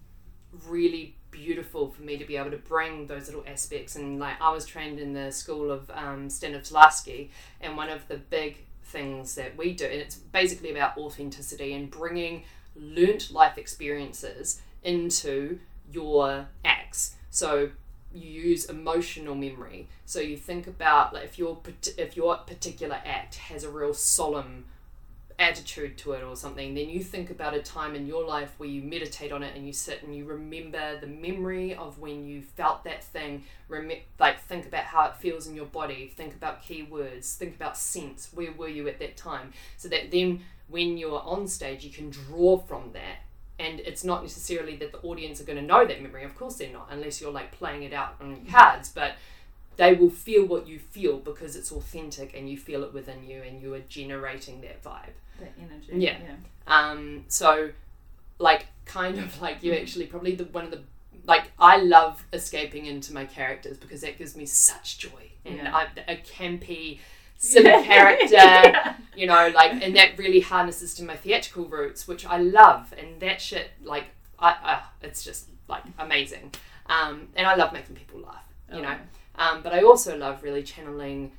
really beautiful for me to be able to bring those little aspects. And like I was trained in the school of um, Stanislavski, and one of the big things that we do, and it's basically about authenticity and bringing learnt life experiences into your acts. So you use emotional memory. So you think about like if your if your particular act has a real solemn attitude to it or something, then you think about a time in your life where you meditate on it and you sit and you remember the memory of when you felt that thing. Rem- like think about how it feels in your body. Think about key words. Think about sense. Where were you at that time? So that then when you're on stage, you can draw from that. And it's not necessarily that the audience are going to know that memory. Of course, they're not, unless you're like playing it out on cards. But they will feel what you feel because it's authentic and you feel it within you and you are generating that vibe. That energy. Yeah. Um, so, like, kind of like you actually probably the one of the like I love escaping into my characters because that gives me such joy and Yeah. I'm a campy silly (laughs) character you know like and that really harnesses to my theatrical roots which I love and that shit like I uh, it's just like amazing. Um, and I love making people laugh you know. Um, but I also love really channeling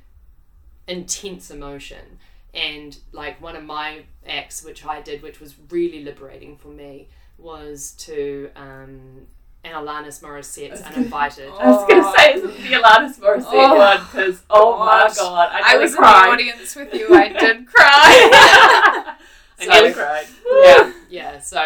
intense emotion. And like one of my acts, which I did, which was really liberating for me, was to um, an Alanis Morissette's Uninvited. I was going to say it's the Alanis Morissette Oh, one because oh my god, I, I nearly was in the audience with you. I did (laughs) cry. I So- nearly cried. yeah, yeah. So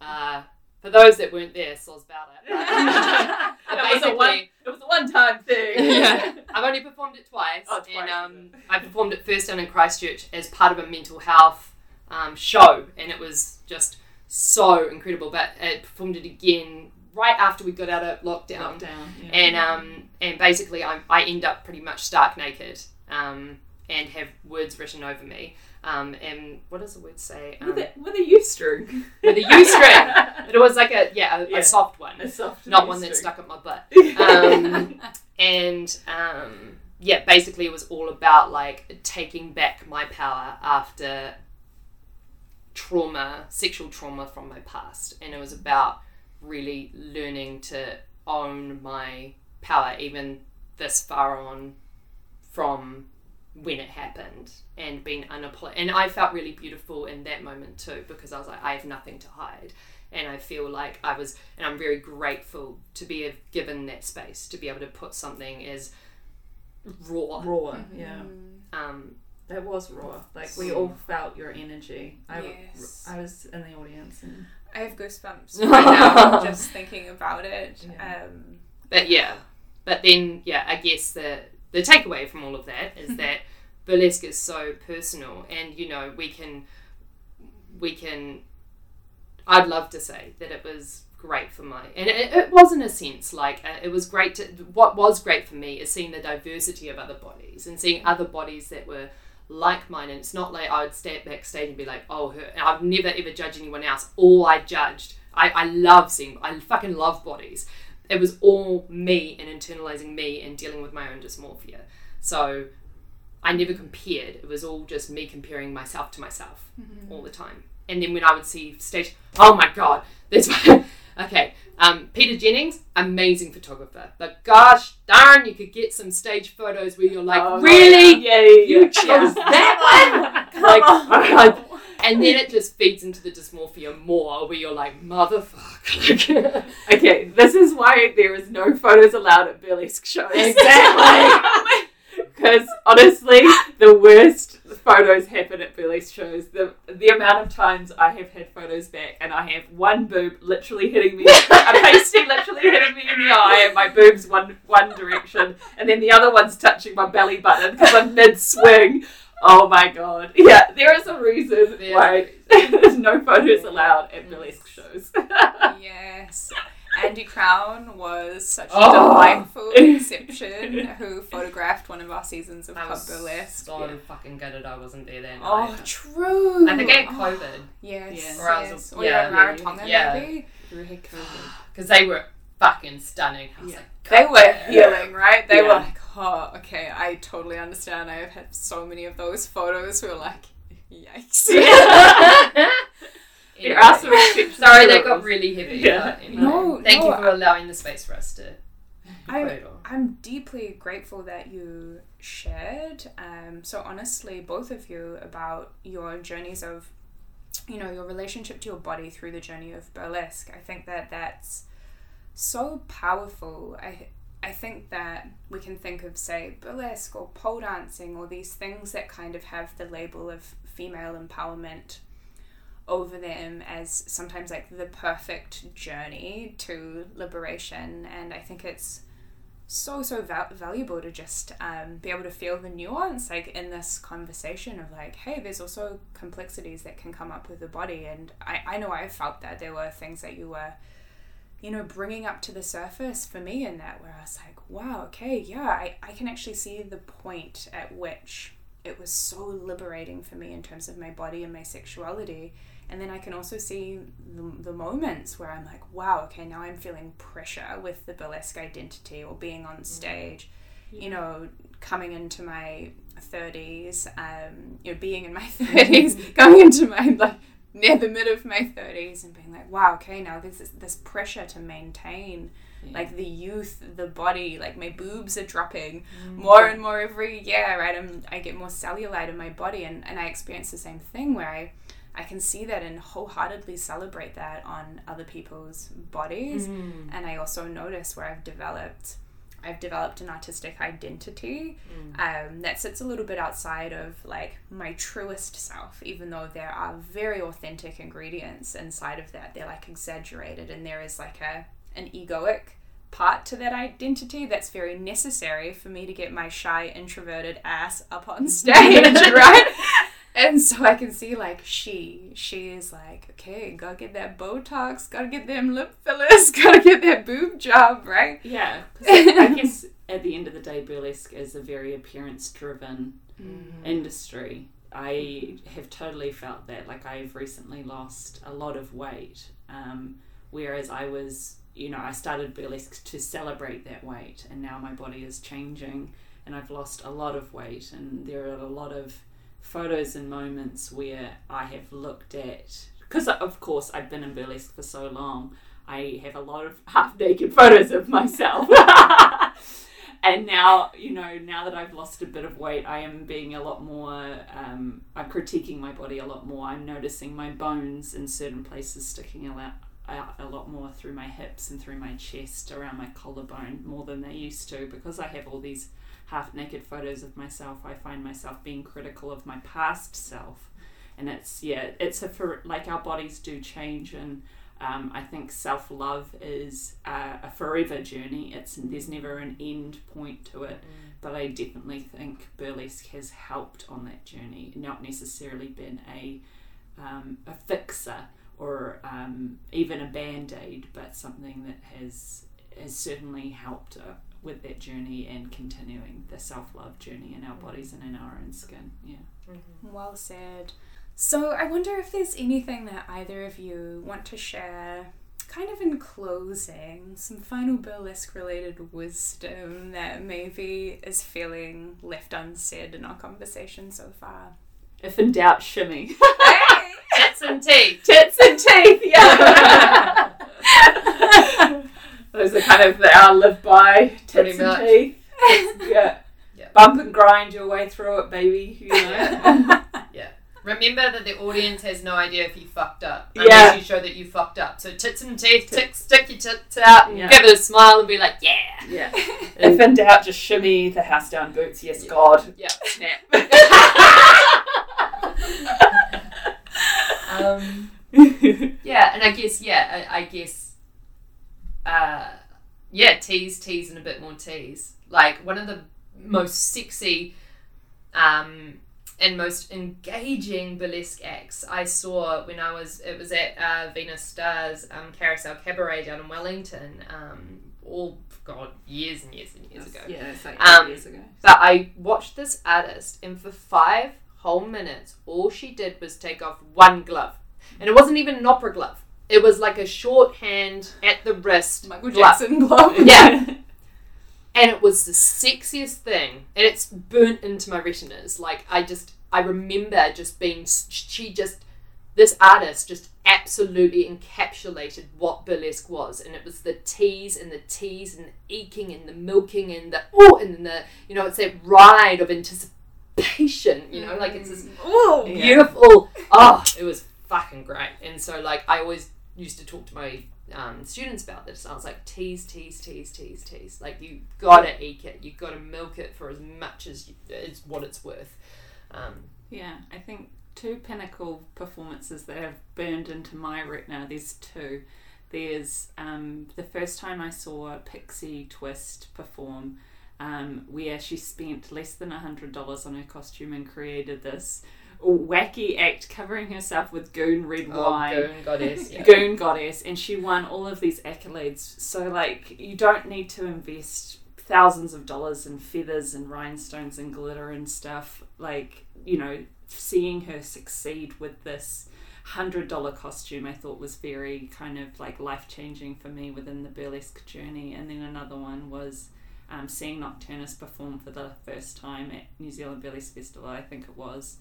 uh, for those that weren't there, soz about it. (laughs) it was a one. Basically- It was a one-time thing. (laughs) Yeah. I've only performed it twice, Oh, twice, and um, I performed it first down in Christchurch as part of a mental health um, show, and it was just so incredible. But I performed it again right after we got out of lockdown, Lockdown. Yeah. and um, and basically I, I end up pretty much stark naked, um, and have words written over me. Um, and what does the word say? Um, with, a, with a U string. with a U string. (laughs) But it was like a yeah, a, Yeah. a soft one A soft not one that stuck up my butt. (laughs) Um, and um, yeah, basically it was all about like taking back my power after trauma, sexual trauma from my past, and it was about really learning to own my power, even this far on from when it happened and being unapologetic. And I felt really beautiful in that moment too because I was like, I have nothing to hide. And I feel like I was, and I'm very grateful to be given that space to be able to put something as raw. raw. Yeah, Um, that was raw. Like we all felt your energy. I, Yes. I was in the audience and I have goosebumps right now (laughs) just thinking about it. Yeah. Um, but yeah, but then yeah, I guess the the takeaway from all of that is (laughs) that burlesque is so personal, and you know we can we can. I'd love to say that it was great for my, and it, it was in a sense like uh, it was great to. What was great for me is seeing the diversity of other bodies and seeing other bodies that were like mine. And it's not like I would stand backstage and be like, oh, her. And I've never ever judged anyone else. All I judged, I, I love seeing, I fucking love bodies. It was all me and internalizing me and dealing with my own dysmorphia. So I never compared. It was all just me comparing myself to myself mm-hmm. all the time. And then when I would see stage, oh my god, this (laughs) okay. Um, Peter Jennings, amazing photographer, but gosh darn, you could get some stage photos where you're like, Oh, really, yeah, yeah, you chose (laughs) that one, like, (laughs) like, and then it just feeds into the dysmorphia more, where you're like, motherfucker. Okay, this is why there is no photos allowed at burlesque shows. Exactly. (laughs) Because honestly, the worst photos happen at burlesque shows. The the amount of times I have had photos back and I have one boob literally hitting me, a (laughs) pasty literally hitting me in the eye, and my boob's one one direction, and then the other one's touching my belly button because I'm mid swing. Oh my god! Yeah, there is a reason There's why there's (laughs) no photos allowed at burlesque shows. (laughs) yes. Andy Crown was such a Oh. delightful (laughs) exception who (laughs) photographed one of our seasons of I Club was Burlesque. so Yeah. fucking gutted I wasn't there then. Oh, true. I think I had Oh, COVID Yes. Yeah. Or I was- yes. Or yeah, you're at yeah, Rarotonga, yeah. maybe. because (sighs) they were fucking stunning. I was Yeah. like, They were healing, right? They were like, oh, okay, I totally understand. I have had so many of those photos who are like, yikes. (laughs) There are some exceptions. Sorry, to that got really heavy. Yeah. but anyway. No, Thank no, you for allowing the space for us to. I, photo. I'm deeply grateful that you shared um, so honestly, both of you, about your journeys of, you know, your relationship to your body through the journey of burlesque. I think that that's so powerful. I I think that we can think of say burlesque or pole dancing or these things that kind of have the label of female empowerment over them as sometimes like the perfect journey to liberation. And i think it's so so val- valuable to just um, be able to feel the nuance like in this conversation of like hey there's also complexities that can come up with the body. And i, I know i felt that there were things that you were you know bringing up to the surface for me in that where i was like wow okay yeah i, I can actually see the point at which it was so liberating for me in terms of my body and my sexuality and then I can also see the, the moments where I'm like, wow, okay, now I'm feeling pressure with the burlesque identity or being on stage. Yeah. You know, coming into my 30s, um, you know, being in my (laughs) (laughs) 30s, going into my, like, near the mid of my 30s and being like, wow, okay, now there's this, this pressure to maintain. Yeah. Like the youth, the body, like my boobs are dropping mm. more and more every year, right? I'm, I get more cellulite in my body, and, and I experience the same thing where I I can see that and wholeheartedly celebrate that on other people's bodies. Mm. And I also notice where I've developed. I've developed an artistic identity mm. um, that sits a little bit outside of like my truest self, even though there are very authentic ingredients inside of that. They're like exaggerated, and there is like a an egoic part to that identity that's very necessary for me to get my shy introverted ass up on (laughs) stage, (laughs) right? And so I can see like she, she is like, okay, gotta get that Botox, gotta get them lip fillers, (laughs) gotta get that boob job, right? Yeah, I guess at the end of the day, burlesque is a very appearance driven mm-hmm. industry. I have totally felt that. Like I've recently lost a lot of weight, um, whereas I was, you know, I started burlesque to celebrate that weight, and now my body is changing, and I've lost a lot of weight, and there are a lot of photos and moments where I have looked at because of course I've been in burlesque for so long. I have a lot of (laughs) half naked photos of myself. (laughs) and now, you know, now that I've lost a bit of weight, I am being a lot more, um, I'm critiquing my body a lot more. I'm noticing my bones in certain places sticking lot, out a lot more through my hips and through my chest, around my collarbone, more than they used to because I have all these half naked photos of myself, I find myself being critical of my past self. And it's, yeah, it's a, for, like our bodies do change and um, I think self love is a, a, forever journey. It's there's never an end point to it, mm. but I definitely think burlesque has helped on that journey. Not necessarily been a um, a fixer or um, even a band aid, but something that has has certainly helped uh, with that journey and continuing the self love journey in our mm. bodies and in our own skin. Yeah. Mm-hmm. Well said. So I wonder if there's anything that either of you want to share, kind of in closing, some final burlesque related wisdom that maybe is feeling left unsaid in our conversation so far. If in doubt, shimmy. Hey! Tits and teeth. Tits and teeth, yeah. (laughs) (laughs) Those are kind of the our live by tits and teeth. yeah. (laughs) yeah. Bump and grind your way through it, baby. You (laughs) know. yeah. Remember that the audience has no idea if you fucked up unless yeah. you show that you fucked up. So tits and teeth, tick, stick your tits out, yeah. give it a smile, and be like, yeah. Yeah. (laughs) if in doubt, just shimmy the house down boots. Yes, yeah. God. Yeah. Snap. um, yeah, and I guess yeah, I, I guess uh, yeah, tease, tease, and a bit more tease. Like one of the most sexy um, and most engaging burlesque acts I saw when I was it was at uh, Venus Stars um, Carousel Cabaret down in Wellington. Um, all God years and years and years ago. Yeah, it's like um, years ago. But I watched this artist, and for five whole minutes, all she did was take off one glove, and it wasn't even an opera glove. It was like a shorthand at the wrist. Michael. Jackson glove. Yeah. (laughs) and it was the sexiest thing. And it's burnt into my retinas. Like, I just, I remember just being, she just, this artist just absolutely encapsulated what burlesque was. And it was the tease and the tease and the eking and the milking and the, oh, and the, you know, it's that ride of anticipation, you know, like it's this, oh, beautiful. Oh, it was fucking great. And so, like, I always used to talk to my um, students about this. I was like, tease, tease, tease, tease, tease. Like you gotta eke it. You gotta milk it for as much as as what it's worth. Um, yeah, I think two pinnacle performances that have burned into my retina. There's two. There's um, the first time I saw Pixie Twist perform, um, where she spent less than a hundred dollars on her costume and created this wacky act covering herself with goon red Oh, wine. Goon goddess. (laughs) Yeah. Goon goddess, and she won all of these accolades. So, like, you don't need to invest thousands of dollars in feathers and rhinestones and glitter and stuff. Like, you know, seeing her succeed with this hundred dollar costume, I thought was very kind of like life changing for me within the burlesque journey. And then another one was. Um, seeing Nocturnus perform for the first time at New Zealand Burlesque Festival, I think it was,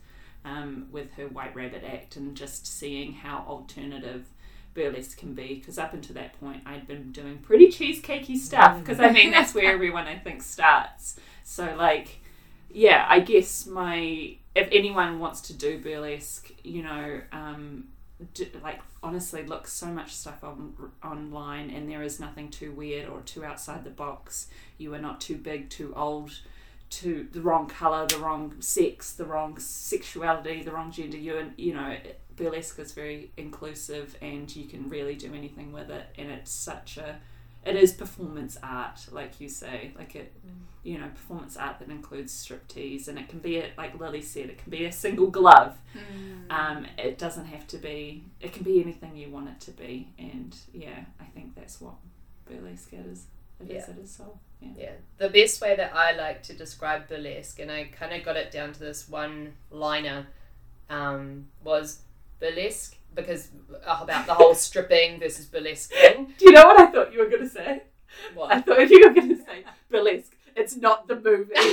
um, with her White Rabbit act and just seeing how alternative burlesque can be. Because up until that point, I'd been doing pretty cheesecakey stuff. Because I mean, that's where (laughs) everyone I think starts. So like, yeah, I guess my if anyone wants to do burlesque, you know, um, d like honestly, look so much stuff on online, and there is nothing too weird or too outside the box. You are not too big, too old to the wrong color, the wrong sex, the wrong sexuality, the wrong gender. You and you know, burlesque is very inclusive, and you can really do anything with it. And it's such a, it is performance art, like you say, like it, you know, performance art that includes striptease, and it can be a, like Lilly said, it can be a single glove. Um, it doesn't have to be. It can be anything you want it to be, and yeah, I think that's what burlesque is. It is Yeah. at its soul. Yeah. Yeah, the best way that I like to describe burlesque, and I kind of got it down to this one liner, um, was burlesque because uh, about the whole stripping versus burlesque thing. (laughs) Do you know what I thought you were going to say? What? I thought you were going to say burlesque. It's not the movie. (laughs)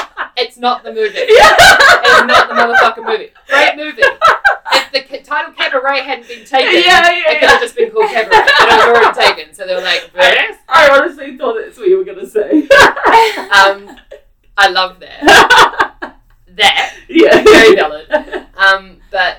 (laughs) It's not the movie. It's not the motherfucking movie. Great movie. If the title cabaret hadn't been taken, (laughs) Yeah, yeah, it could yeah. have just been called cabaret. But it was already taken, so they were like, (laughs) burlesque. I honestly thought that's what you were going to say. (laughs) Um, I love that. That yeah. very valid. Um, but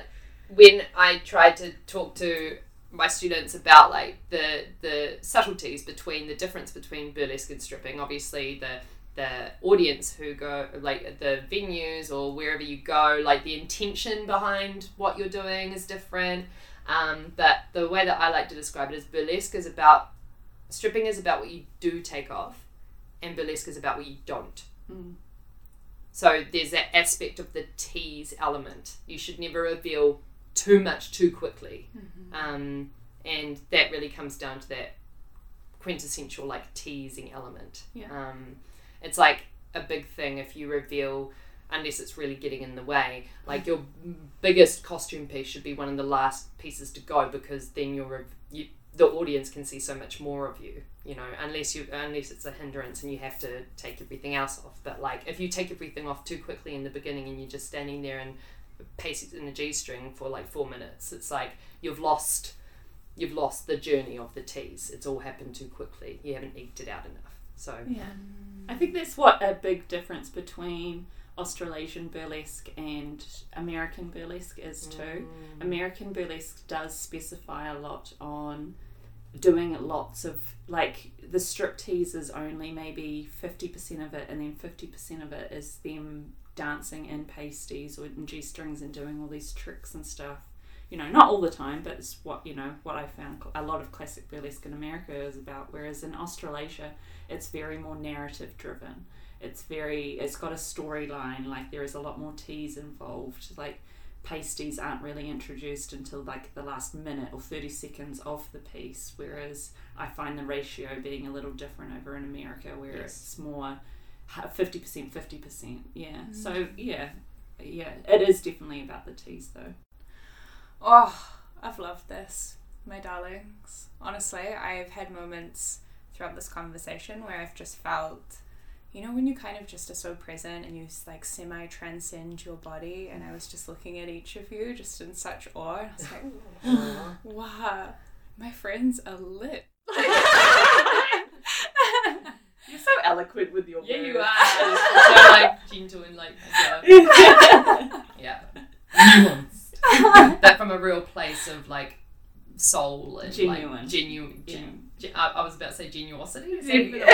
when I tried to talk to my students about like the the subtleties between the difference between burlesque and stripping, obviously the the audience who go like the venues or wherever you go, like the intention behind what you're doing is different. Um, but the way that I like to describe it is burlesque is about stripping is about what you do take off, and burlesque is about what you don't. Mm. So there's that aspect of the tease element. You should never reveal too much too quickly, um, and that really comes down to that quintessential like teasing element. Yeah. Um, it's like a big thing if you reveal, unless it's really getting in the way. Like your biggest costume piece should be one of the last pieces to go because then you're you, the audience can see so much more of you. You know, unless you unless it's a hindrance and you have to take everything else off. But like if you take everything off too quickly in the beginning and you're just standing there and pacing in a G string for like four minutes, it's like you've lost you've lost the journey of the tease. It's all happened too quickly. You haven't eked it out enough. So Yeah. I think that's what a big difference between Australasian burlesque and American burlesque is too. Mm. American burlesque does specify a lot on doing lots of like the striptease is only maybe 50% of it and then 50% of it is them dancing in pasties or in g-strings and doing all these tricks and stuff you know not all the time but it's what you know what i found a lot of classic burlesque in america is about whereas in australasia it's very more narrative driven it's very it's got a storyline like there is a lot more tease involved like pasties aren't really introduced until like the last minute or 30 seconds of the piece whereas i find the ratio being a little different over in america where Yes. it's more 50% 50% yeah mm. so yeah yeah it is definitely about the tease though Oh, I've loved this, my darlings. Honestly, I've had moments throughout this conversation where I've just felt, you know, when you kind of just are so present and you like semi transcend your body, and I was just looking at each of you just in such awe. And I was like, wow, my friends are lit. (laughs) you're so eloquent with your Yeah, you are. so like gentle and like (laughs) yeah. yeah. (laughs) Nuanced. but from a real place of like soul and Genuine. like genuine. Yeah. Gen- gen- I, I was about to say genuosity. Is that Yeah. even a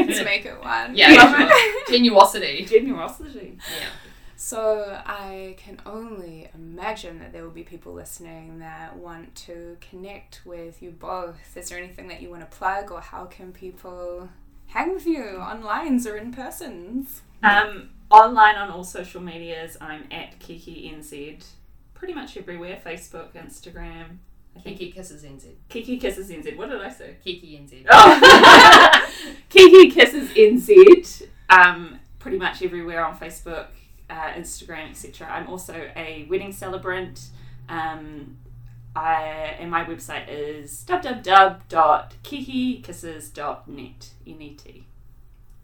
word? (laughs) Let's make it one. Yeah, Love sure. genuosity. generosity Yeah. So I can only imagine that there will be people listening that want to connect with you both. Is there anything that you want to plug, or how can people hang with you online or in persons? Um, online on all social medias, I'm at Kiki NZ. Pretty much everywhere Facebook, Instagram. I think Kiki Kisses NZ. Kiki Kisses NZ. What did I say? Kiki NZ. (laughs) Oh. (laughs) Kiki Kisses NZ. Um, pretty much everywhere on Facebook, uh, Instagram, etc. I'm also a wedding celebrant. Um, I, and my website is www.kikikisses.net. N-E-T.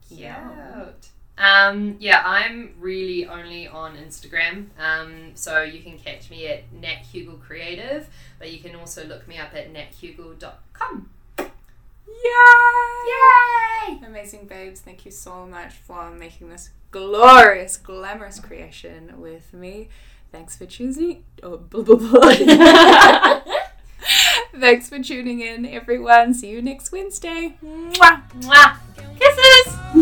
Cute. Um, yeah, I'm really only on Instagram. Um, so you can catch me at Nat Hugill Creative, but you can also look me up at nathugill.com. Yay! Yay! Amazing babes, thank you so much for making this glorious, glamorous creation with me. Thanks for choosing. Oh, blah, blah, blah. (laughs) Thanks for tuning in, everyone. See you next Wednesday. Mwah. Mwah! Kisses!